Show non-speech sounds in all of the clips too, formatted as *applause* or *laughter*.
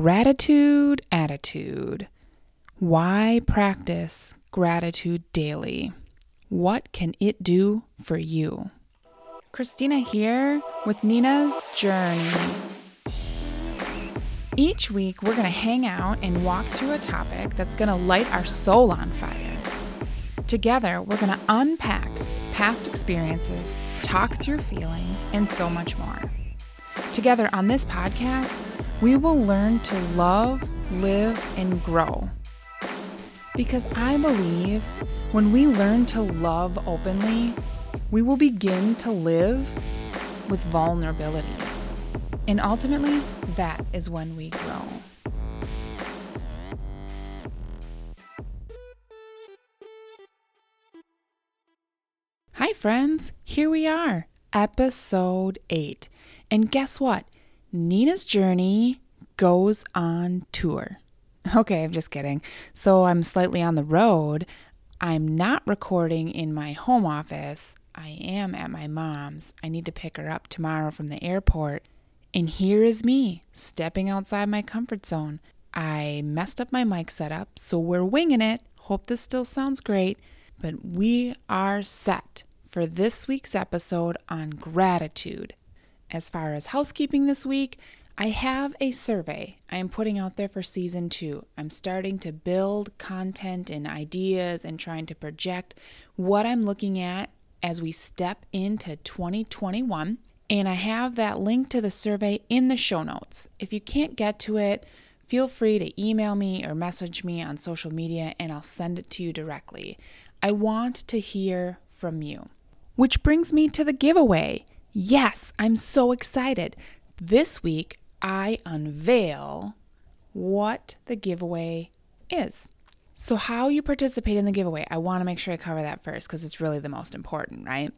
Gratitude attitude. Why practice gratitude daily? What can it do for you? Christina here with Nina's Journey. Each week, we're going to hang out and walk through a topic that's going to light our soul on fire. Together, we're going to unpack past experiences, talk through feelings, and so much more. Together on this podcast, we will learn to love, live, and grow. Because I believe when we learn to love openly, we will begin to live with vulnerability. And ultimately, that is when we grow. Hi, friends. Here we are, episode 8. And guess what? Nina's journey goes on tour. Okay, I'm just kidding. So I'm slightly on the road. I'm not recording in my home office. I am at my mom's. I need to pick her up tomorrow from the airport. And here is me stepping outside my comfort zone. I messed up my mic setup, so we're winging it. Hope this still sounds great. But we are set for this week's episode on gratitude. As far as housekeeping this week, I have a survey I am putting out there for season two. I'm starting to build content and ideas and trying to project what I'm looking at as we step into 2021. And I have that link to the survey in the show notes. If you can't get to it, feel free to email me or message me on social media and I'll send it to you directly. I want to hear from you. Which brings me to the giveaway. Yes, I'm so excited. This week, I unveil what the giveaway is. So, how you participate in the giveaway, I want to make sure I cover that first because it's really the most important, right?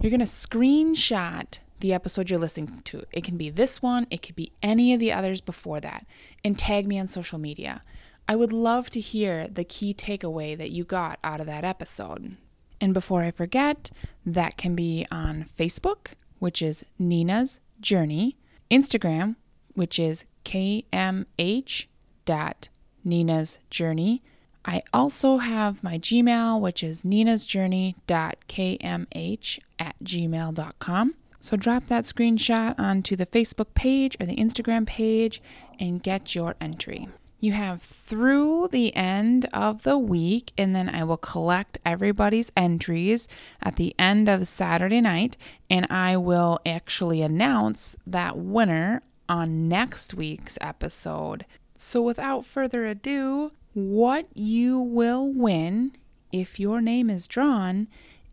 You're going to screenshot the episode you're listening to. It can be this one, it could be any of the others before that, and tag me on social media. I would love to hear the key takeaway that you got out of that episode. And before I forget, that can be on Facebook, which is Nina's Journey, Instagram, which is kmh dot Nina's Journey. I also have my Gmail, which is ninasjourney.kmh at gmail.com. So drop that screenshot onto the Facebook page or the Instagram page and get your entry. You have through the end of the week, and then I will collect everybody's entries at the end of Saturday night, and I will actually announce that winner on next week's episode. So, without further ado, what you will win if your name is drawn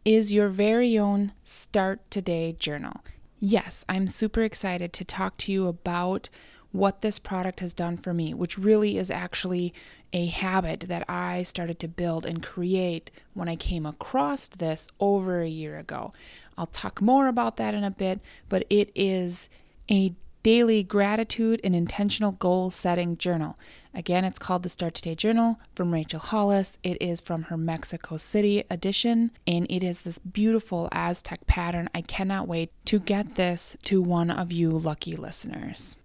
is your very own Start Today journal. Yes, I'm super excited to talk to you about what this product has done for me, which really is actually a habit that I started to build and create when I came across this over a year ago. I'll talk more about that in a bit, but it is a daily gratitude and intentional goal setting journal. Again, it's called the Start Today Journal from Rachel Hollis. It is from her Mexico City edition, and it is this beautiful Aztec pattern. I cannot wait to get this to one of you lucky listeners.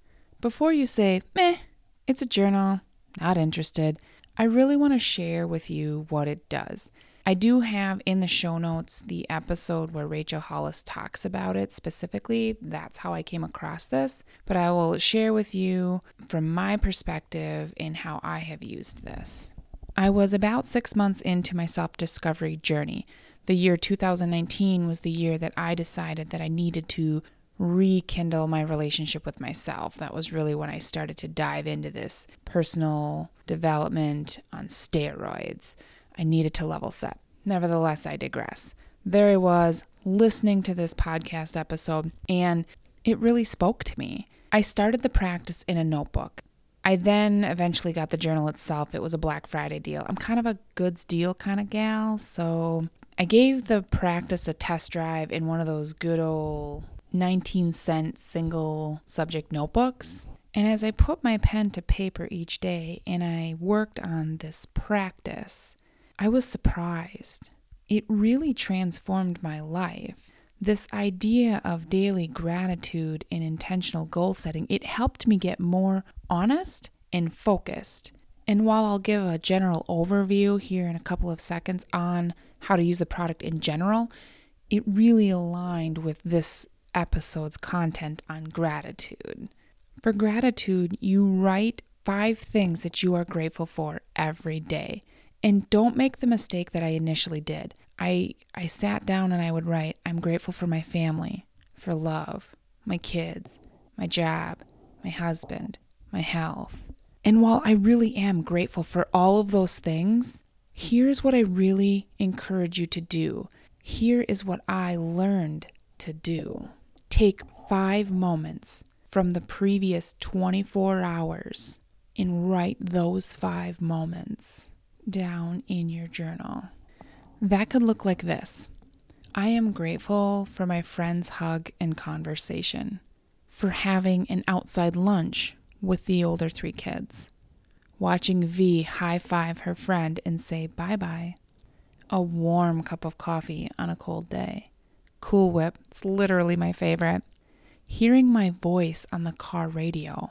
Before you say, meh, it's a journal, not interested, I really want to share with you what it does. I do have in the show notes the episode where Rachel Hollis talks about it specifically. That's how I came across this, but I will share with you from my perspective and how I have used this. I was about six months into my self discovery journey. The year 2019 was the year that I decided that I needed to rekindle my relationship with myself. That was really when I started to dive into this personal development on steroids. I needed to level set. Nevertheless, I digress. There I was listening to this podcast episode, and it really spoke to me. I started the practice in a notebook. I then eventually got the journal itself. It was a Black Friday deal. I'm kind of a goods deal kind of gal, so I gave the practice a test drive in one of those good old 19 cent single subject notebooks. And as I put my pen to paper each day and I worked on this practice, I was surprised. It really transformed my life. This idea of daily gratitude and intentional goal setting, it helped me get more honest and focused. And while I'll give a general overview here in a couple of seconds on how to use the product in general, it really aligned with this episode's content on gratitude. For gratitude, you write five things that you are grateful for every day. And don't make the mistake that I initially did. I, I sat down and I would write, I'm grateful for my family, for love, my kids, my job, my husband, my health. And while I really am grateful for all of those things, here's what I really encourage you to do. Here is what I learned to do. Take five moments from the previous 24 hours and write those five moments down in your journal. That could look like this I am grateful for my friend's hug and conversation, for having an outside lunch with the older three kids, watching V high five her friend and say bye bye, a warm cup of coffee on a cold day, Cool Whip, it's literally my favorite, hearing my voice on the car radio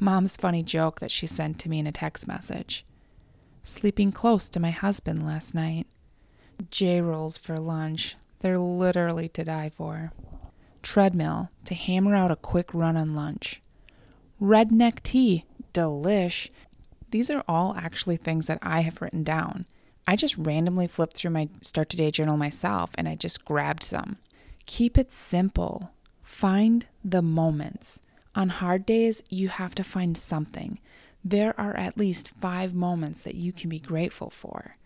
Mom's funny joke that she sent to me in a text message. Sleeping close to my husband last night. J rolls for lunch. They're literally to die for. Treadmill to hammer out a quick run on lunch. Redneck tea. Delish. These are all actually things that I have written down. I just randomly flipped through my Start Today journal myself and I just grabbed some. Keep it simple. Find the moments. On hard days, you have to find something. There are at least five moments that you can be grateful for.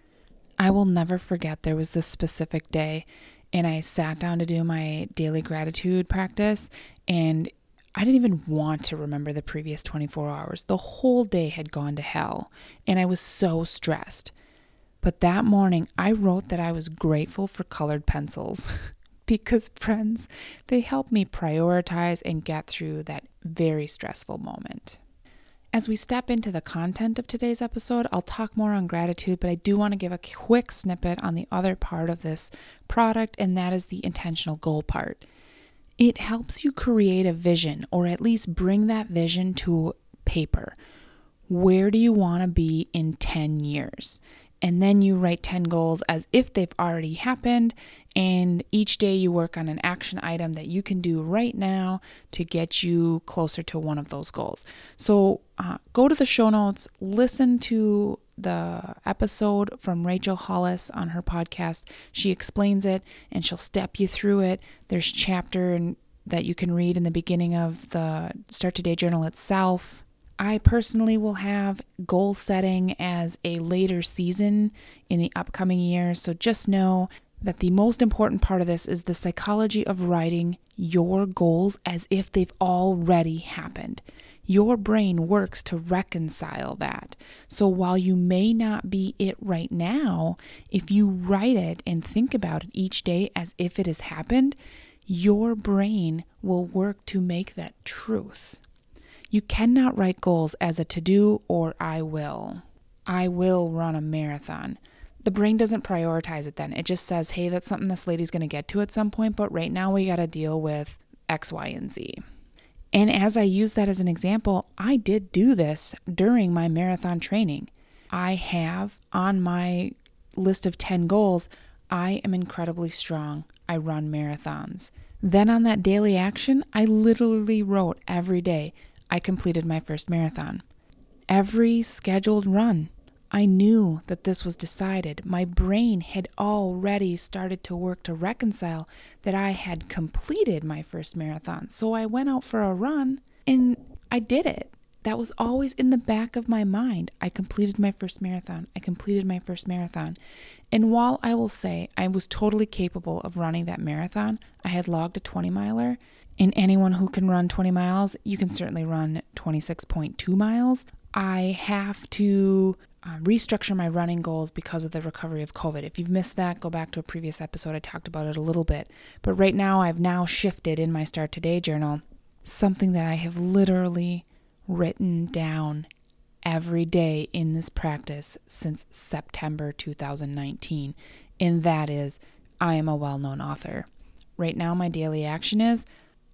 I will never forget there was this specific day, and I sat down to do my daily gratitude practice, and I didn't even want to remember the previous 24 hours. The whole day had gone to hell, and I was so stressed. But that morning, I wrote that I was grateful for colored pencils. *laughs* because friends, they help me prioritize and get through that very stressful moment. As we step into the content of today's episode, I'll talk more on gratitude, but I do want to give a quick snippet on the other part of this product, and that is the intentional goal part. It helps you create a vision, or at least bring that vision to paper. Where do you want to be in 10 years? And then you write 10 goals as if they've already happened. And each day you work on an action item that you can do right now to get you closer to one of those goals. So uh, go to the show notes, listen to the episode from Rachel Hollis on her podcast. She explains it and she'll step you through it. There's chapter and that you can read in the beginning of the Start Today journal itself I personally will have goal setting as a later season in the upcoming years. So just know that the most important part of this is the psychology of writing your goals as if they've already happened. Your brain works to reconcile that. So while you may not be it right now, if you write it and think about it each day as if it has happened, your brain will work to make that truth. You cannot write goals as a to do or I will. I will run a marathon. The brain doesn't prioritize it then. It just says, hey, that's something this lady's going to get to at some point, but right now we got to deal with X, Y, and Z. And as I use that as an example, I did do this during my marathon training. I have on my list of 10 goals, I am incredibly strong. I run marathons. Then on that daily action, I literally wrote every day I completed my first marathon. Every scheduled run, I knew that this was decided. My brain had already started to work to reconcile that I had completed my first marathon. So I went out for a run and I did it. That was always in the back of my mind. I completed my first marathon. I completed my first marathon. And while I will say I was totally capable of running that marathon, I had logged a 20 miler and anyone who can run 20 miles, you can certainly run 26.2 miles. I have to uh, restructure my running goals because of the recovery of COVID. If you've missed that, go back to a previous episode. I talked about it a little bit. But right now, I've now shifted in my Start Today journal something that I have literally written down every day in this practice since September 2019. And that is, I am a well known author. Right now, my daily action is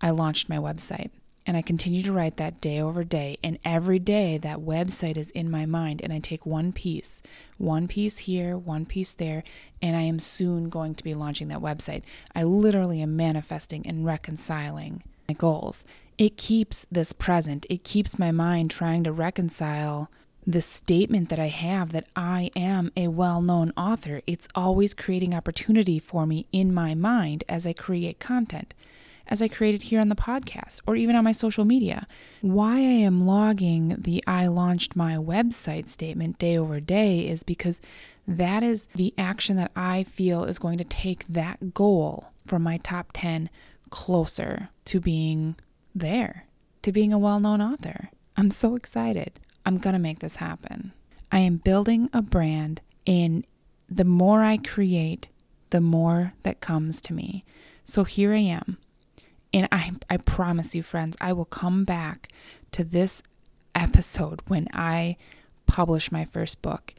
I launched my website. And I continue to write that day over day. And every day, that website is in my mind. And I take one piece, one piece here, one piece there. And I am soon going to be launching that website. I literally am manifesting and reconciling my goals. It keeps this present, it keeps my mind trying to reconcile the statement that I have that I am a well known author. It's always creating opportunity for me in my mind as I create content as I created here on the podcast or even on my social media. Why I am logging the I launched my website statement day over day is because that is the action that I feel is going to take that goal from my top 10 closer to being there, to being a well known author. I'm so excited. I'm going to make this happen. I am building a brand, and the more I create, the more that comes to me. So here I am. And I, I promise you, friends, I will come back to this episode when I publish my first book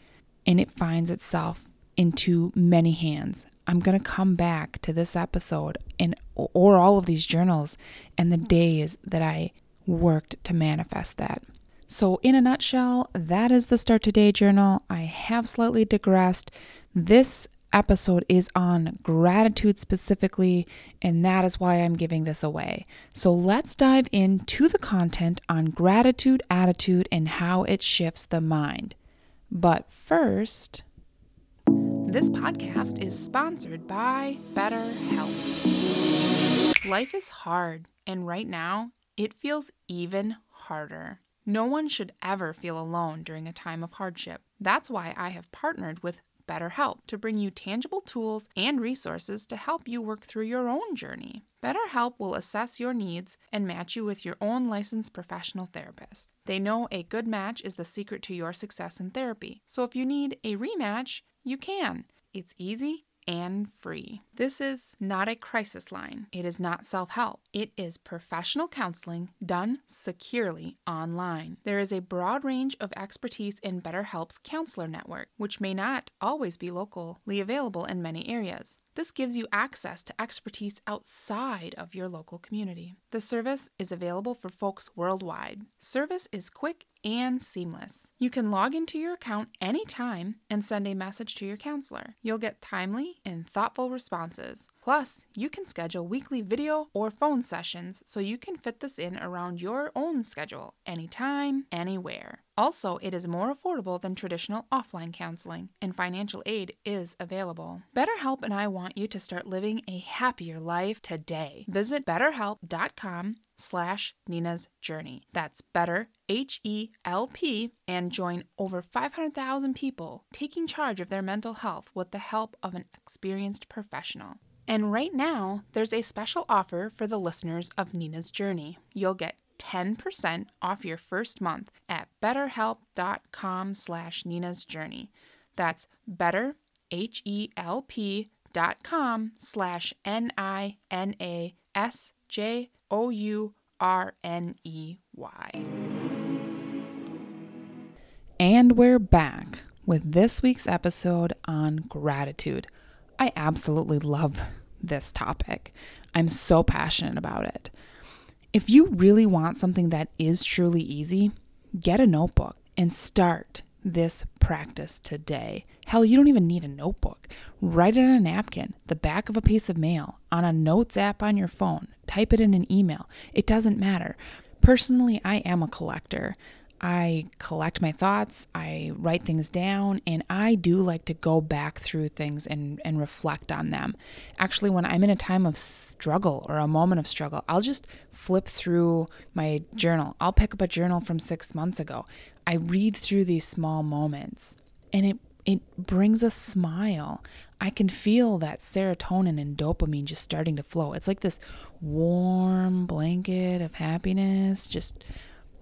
and it finds itself into many hands. I'm going to come back to this episode and or all of these journals and the days that I worked to manifest that. So, in a nutshell, that is the Start Today journal. I have slightly digressed. This episode is on gratitude specifically, and that is why I'm giving this away. So let's dive into the content on gratitude, attitude, and how it shifts the mind. But first, this podcast is sponsored by Better BetterHelp. Life is hard, and right now, it feels even harder. No one should ever feel alone during a time of hardship. That's why I have partnered with BetterHelp to bring you tangible tools and resources to help you work through your own journey. BetterHelp will assess your needs and match you with your own licensed professional therapist. They know a good match is the secret to your success in therapy. So if you need a rematch, you can. It's easy and free. This is not a crisis line. It is not self help. It is professional counseling done securely online. There is a broad range of expertise in BetterHelp's counselor network, which may not always be locally available in many areas. This gives you access to expertise outside of your local community. The service is available for folks worldwide. Service is quick and seamless. You can log into your account anytime and send a message to your counselor. You'll get timely and thoughtful responses. Plus, you can schedule weekly video or phone sessions so you can fit this in around your own schedule, anytime, anywhere. Also, it is more affordable than traditional offline counseling, and financial aid is available. BetterHelp and I want you to start living a happier life today. Visit betterhelp.com slash Nina's Journey. That's better, H-E-L-P, and join over 500,000 people taking charge of their mental health with the help of an experienced professional. And right now, there's a special offer for the listeners of Nina's Journey. You'll get 10% off your first month at betterhelp.com slash Nina's Journey. That's better, H-E-L-P dot com slash N-I-N-A-S-J-O-U-R-N-E-Y. And we're back with this week's episode on gratitude. I absolutely love this topic. I'm so passionate about it. If you really want something that is truly easy, get a notebook and start this practice today. Hell, you don't even need a notebook. Write it on a napkin, the back of a piece of mail, on a notes app on your phone. Type it in an email. It doesn't matter. Personally, I am a collector. I collect my thoughts, I write things down, and I do like to go back through things and, and reflect on them. Actually, when I'm in a time of struggle or a moment of struggle, I'll just flip through my journal. I'll pick up a journal from six months ago. I read through these small moments, and it it brings a smile. I can feel that serotonin and dopamine just starting to flow. It's like this warm blanket of happiness just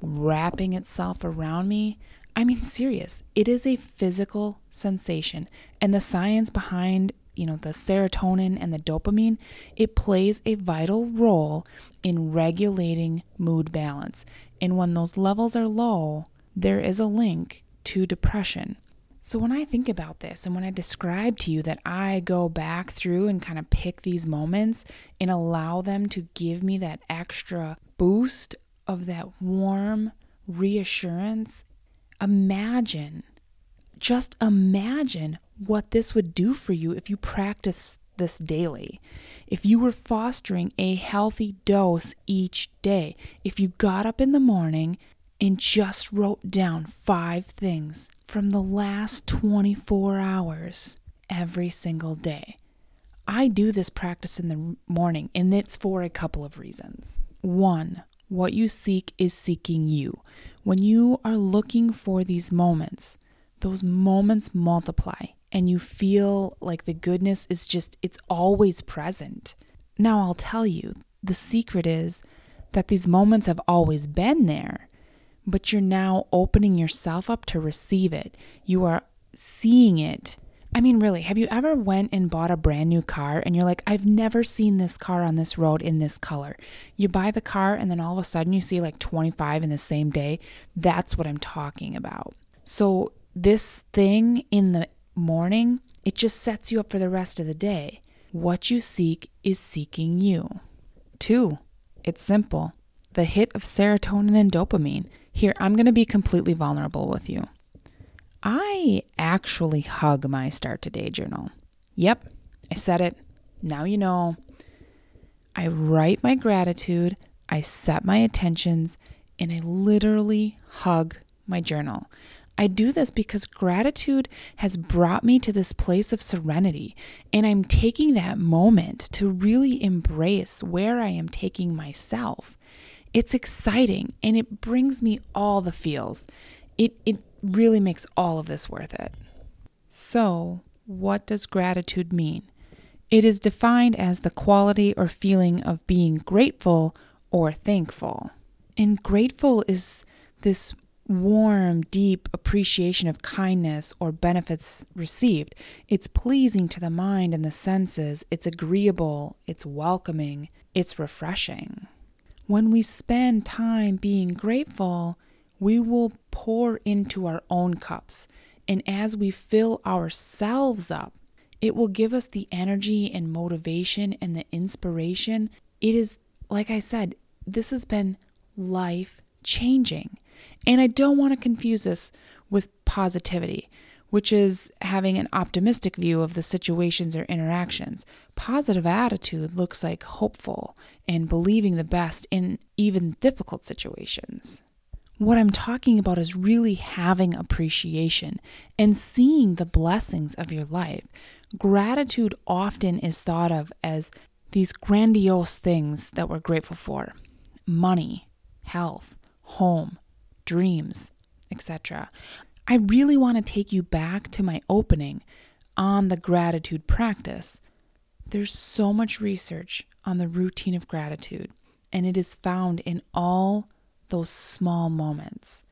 wrapping itself around me. I mean, serious. It is a physical sensation. And the science behind, you know, the serotonin and the dopamine, it plays a vital role in regulating mood balance. And when those levels are low, there is a link to depression. So, when I think about this and when I describe to you that I go back through and kind of pick these moments and allow them to give me that extra boost of that warm reassurance, imagine, just imagine what this would do for you if you practice this daily. If you were fostering a healthy dose each day, if you got up in the morning and just wrote down five things from the last 24 hours every single day. I do this practice in the morning, and it's for a couple of reasons. One, what you seek is seeking you. When you are looking for these moments, those moments multiply and you feel like the goodness is just, it's always present. Now, I'll tell you, the secret is that these moments have always been there, but you're now opening yourself up to receive it. You are seeing it. I mean, really, have you ever went and bought a brand new car and you're like, I've never seen this car on this road in this color? You buy the car and then all of a sudden you see like 25 in the same day. That's what I'm talking about. So, this thing in the morning, it just sets you up for the rest of the day. What you seek is seeking you. Two, it's simple the hit of serotonin and dopamine. Here, I'm going to be completely vulnerable with you. I actually hug my Start Today journal. Yep, I said it. Now you know. I write my gratitude, I set my intentions, and I literally hug my journal. I do this because gratitude has brought me to this place of serenity, and I'm taking that moment to really embrace where I am taking myself. It's exciting and it brings me all the feels. It, it really makes all of this worth it. So, what does gratitude mean? It is defined as the quality or feeling of being grateful or thankful. And grateful is this warm, deep appreciation of kindness or benefits received. It's pleasing to the mind and the senses, it's agreeable, it's welcoming, it's refreshing. When we spend time being grateful, we will pour into our own cups. And as we fill ourselves up, it will give us the energy and motivation and the inspiration. It is, like I said, this has been life changing. And I don't want to confuse this with positivity, which is having an optimistic view of the situations or interactions. Positive attitude looks like hopeful and believing the best in even difficult situations. What I'm talking about is really having appreciation and seeing the blessings of your life. Gratitude often is thought of as these grandiose things that we're grateful for money, health, home, dreams, etc. I really want to take you back to my opening on the gratitude practice. There's so much research on the routine of gratitude, and it is found in all those small moments.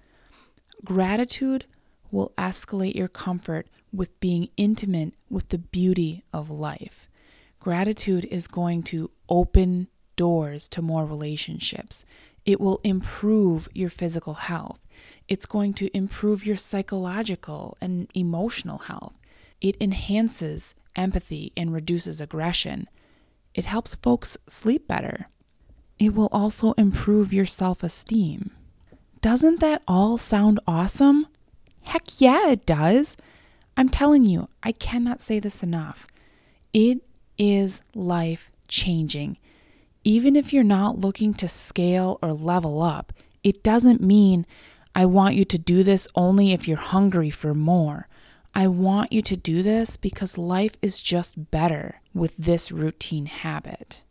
Gratitude will escalate your comfort with being intimate with the beauty of life. Gratitude is going to open doors to more relationships. It will improve your physical health. It's going to improve your psychological and emotional health. It enhances empathy and reduces aggression. It helps folks sleep better. It will also improve your self esteem. Doesn't that all sound awesome? Heck yeah, it does. I'm telling you, I cannot say this enough. It is life changing. Even if you're not looking to scale or level up, it doesn't mean I want you to do this only if you're hungry for more. I want you to do this because life is just better with this routine habit.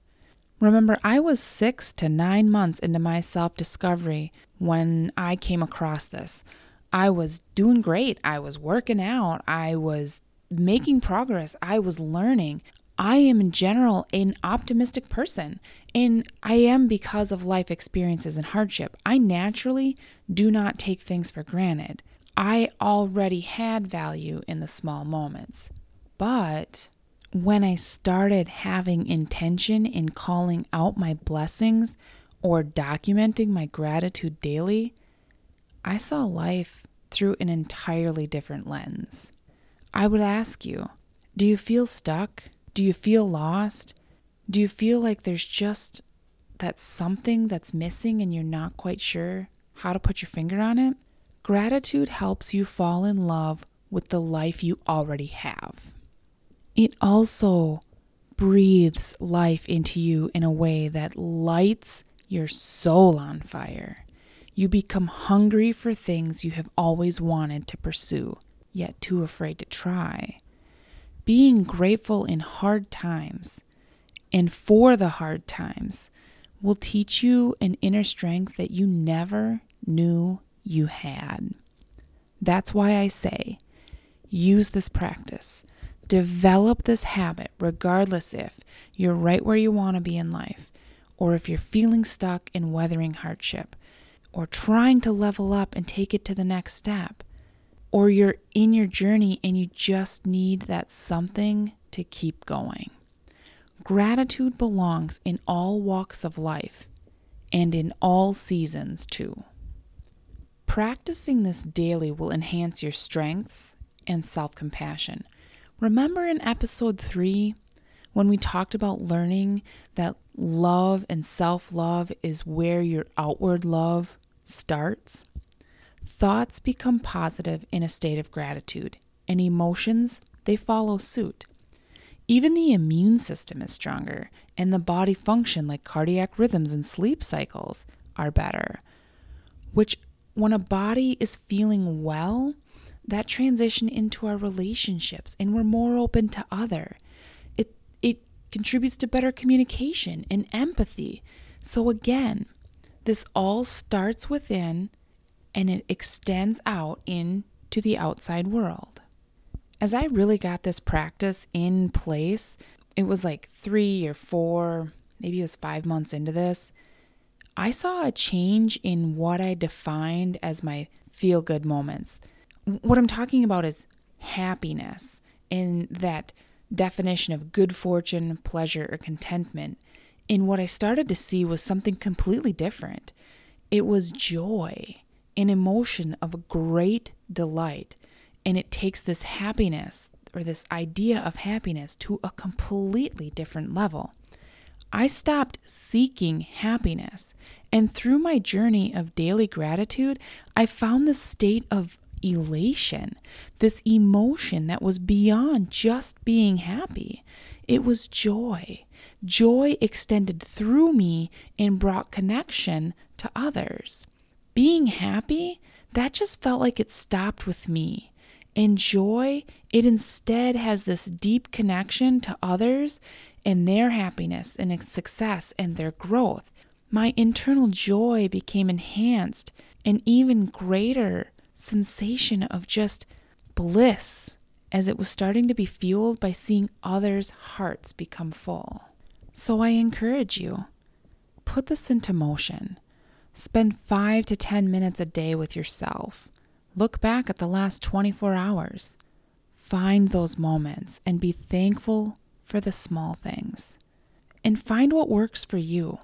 Remember, I was six to nine months into my self discovery when I came across this. I was doing great. I was working out. I was making progress. I was learning. I am in general an optimistic person, and I am because of life experiences and hardship. I naturally do not take things for granted. I already had value in the small moments. But when I started having intention in calling out my blessings or documenting my gratitude daily, I saw life through an entirely different lens. I would ask you, do you feel stuck? Do you feel lost? Do you feel like there's just that something that's missing and you're not quite sure how to put your finger on it? Gratitude helps you fall in love with the life you already have. It also breathes life into you in a way that lights your soul on fire. You become hungry for things you have always wanted to pursue, yet too afraid to try. Being grateful in hard times and for the hard times will teach you an inner strength that you never knew you had. That's why I say use this practice. Develop this habit, regardless if you're right where you want to be in life, or if you're feeling stuck in weathering hardship, or trying to level up and take it to the next step, or you're in your journey and you just need that something to keep going. Gratitude belongs in all walks of life and in all seasons too. Practicing this daily will enhance your strengths and self compassion. Remember in episode three when we talked about learning that love and self love is where your outward love starts? Thoughts become positive in a state of gratitude, and emotions, they follow suit. Even the immune system is stronger, and the body function, like cardiac rhythms and sleep cycles, are better. Which, when a body is feeling well, that transition into our relationships and we're more open to other. It it contributes to better communication and empathy. So again, this all starts within and it extends out into the outside world. As I really got this practice in place, it was like 3 or 4, maybe it was 5 months into this. I saw a change in what I defined as my feel good moments what I'm talking about is happiness in that definition of good fortune, pleasure, or contentment. And what I started to see was something completely different. It was joy, an emotion of great delight. And it takes this happiness or this idea of happiness to a completely different level. I stopped seeking happiness. And through my journey of daily gratitude, I found the state of elation, this emotion that was beyond just being happy. It was joy. Joy extended through me and brought connection to others. Being happy, that just felt like it stopped with me. And joy, it instead has this deep connection to others and their happiness and success and their growth. My internal joy became enhanced and even greater sensation of just bliss as it was starting to be fueled by seeing others' hearts become full. So I encourage you put this into motion. Spend five to 10 minutes a day with yourself. Look back at the last 24 hours. Find those moments and be thankful for the small things. And find what works for you.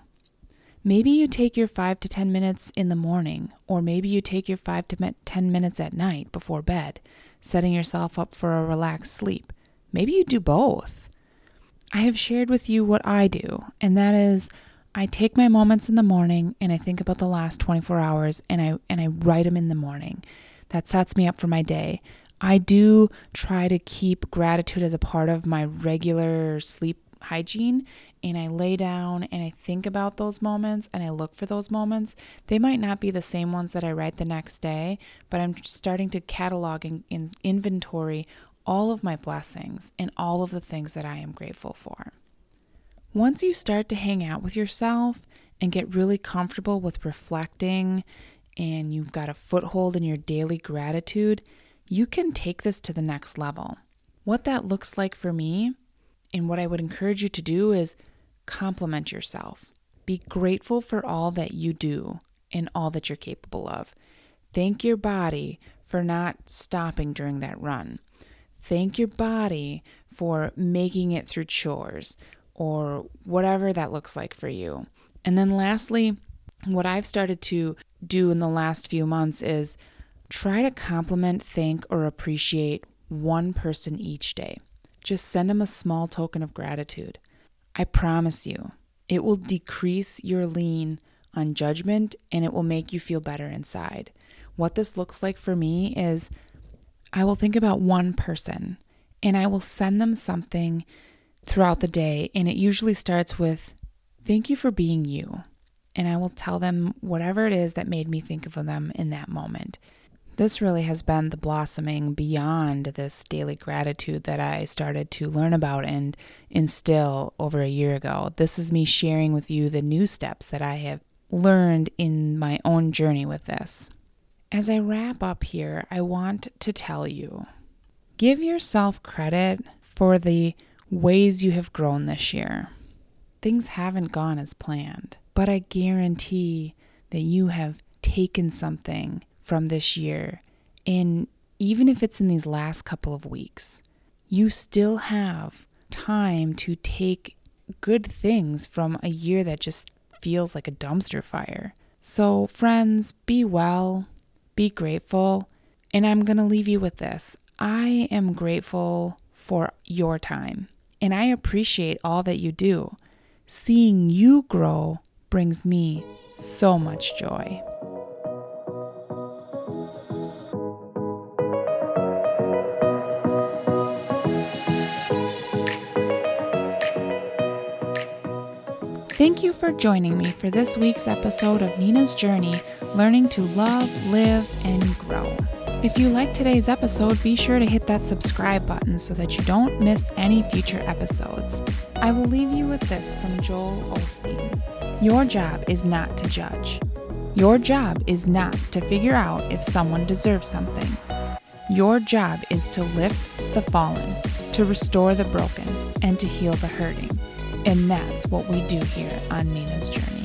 Maybe you take your five to 10 minutes in the morning, or maybe you take your five to 10 minutes at night before bed, setting yourself up for a relaxed sleep. Maybe you do both. I have shared with you what I do, and that is I take my moments in the morning and I think about the last 24 hours and I and I write them in the morning. That sets me up for my day. I do try to keep gratitude as a part of my regular sleep hygiene and I lay down and I think about those moments and I look for those moments, they might not be the same ones that I write the next day, but I'm starting to catalog and, inventory all of my blessings and all of the things that I am grateful for. Once you start to hang out with yourself and get really comfortable with reflecting and you've got a foothold in your daily gratitude, you can take this to the next level. What that looks like for me and what I would encourage you to do is compliment yourself. Be grateful for all that you do and all that you're capable of. Thank your body for not stopping during that run. Thank your body for making it through chores or whatever that looks like for you. And then, lastly, what I've started to do in the last few months is try to compliment, thank, or appreciate one person each day. Just send them a small token of gratitude. I promise you, It will decrease your lean on judgment and it will make you feel better inside. What this looks like for me is I will think about one person and I will send them something throughout the day. And it usually starts with, Thank you for being you. And I will tell them whatever it is that made me think of them in that moment. This really has been the blossoming beyond this daily gratitude that I started to learn about and instill over a year ago. This is me sharing with you the new steps that I have learned in my own journey with this. As I wrap up here, I want to tell you give yourself credit for the ways you have grown this year. Things haven't gone as planned, but I guarantee that you have taken something from this year. And even if it's in these last couple of weeks, you still have time to take good things from a year that just feels like a dumpster fire. So, friends, be well, be grateful. And I'm going to leave you with this I am grateful for your time, and I appreciate all that you do. Seeing you grow brings me so much joy. Thank you for joining me for this week's episode of Nina's Journey Learning to Love, Live, and Grow. If you like today's episode, be sure to hit that subscribe button so that you don't miss any future episodes. I will leave you with this from Joel Osteen Your job is not to judge. Your job is not to figure out if someone deserves something. Your job is to lift the fallen, to restore the broken, and to heal the hurting. And that's what we do here on Nina's Journey.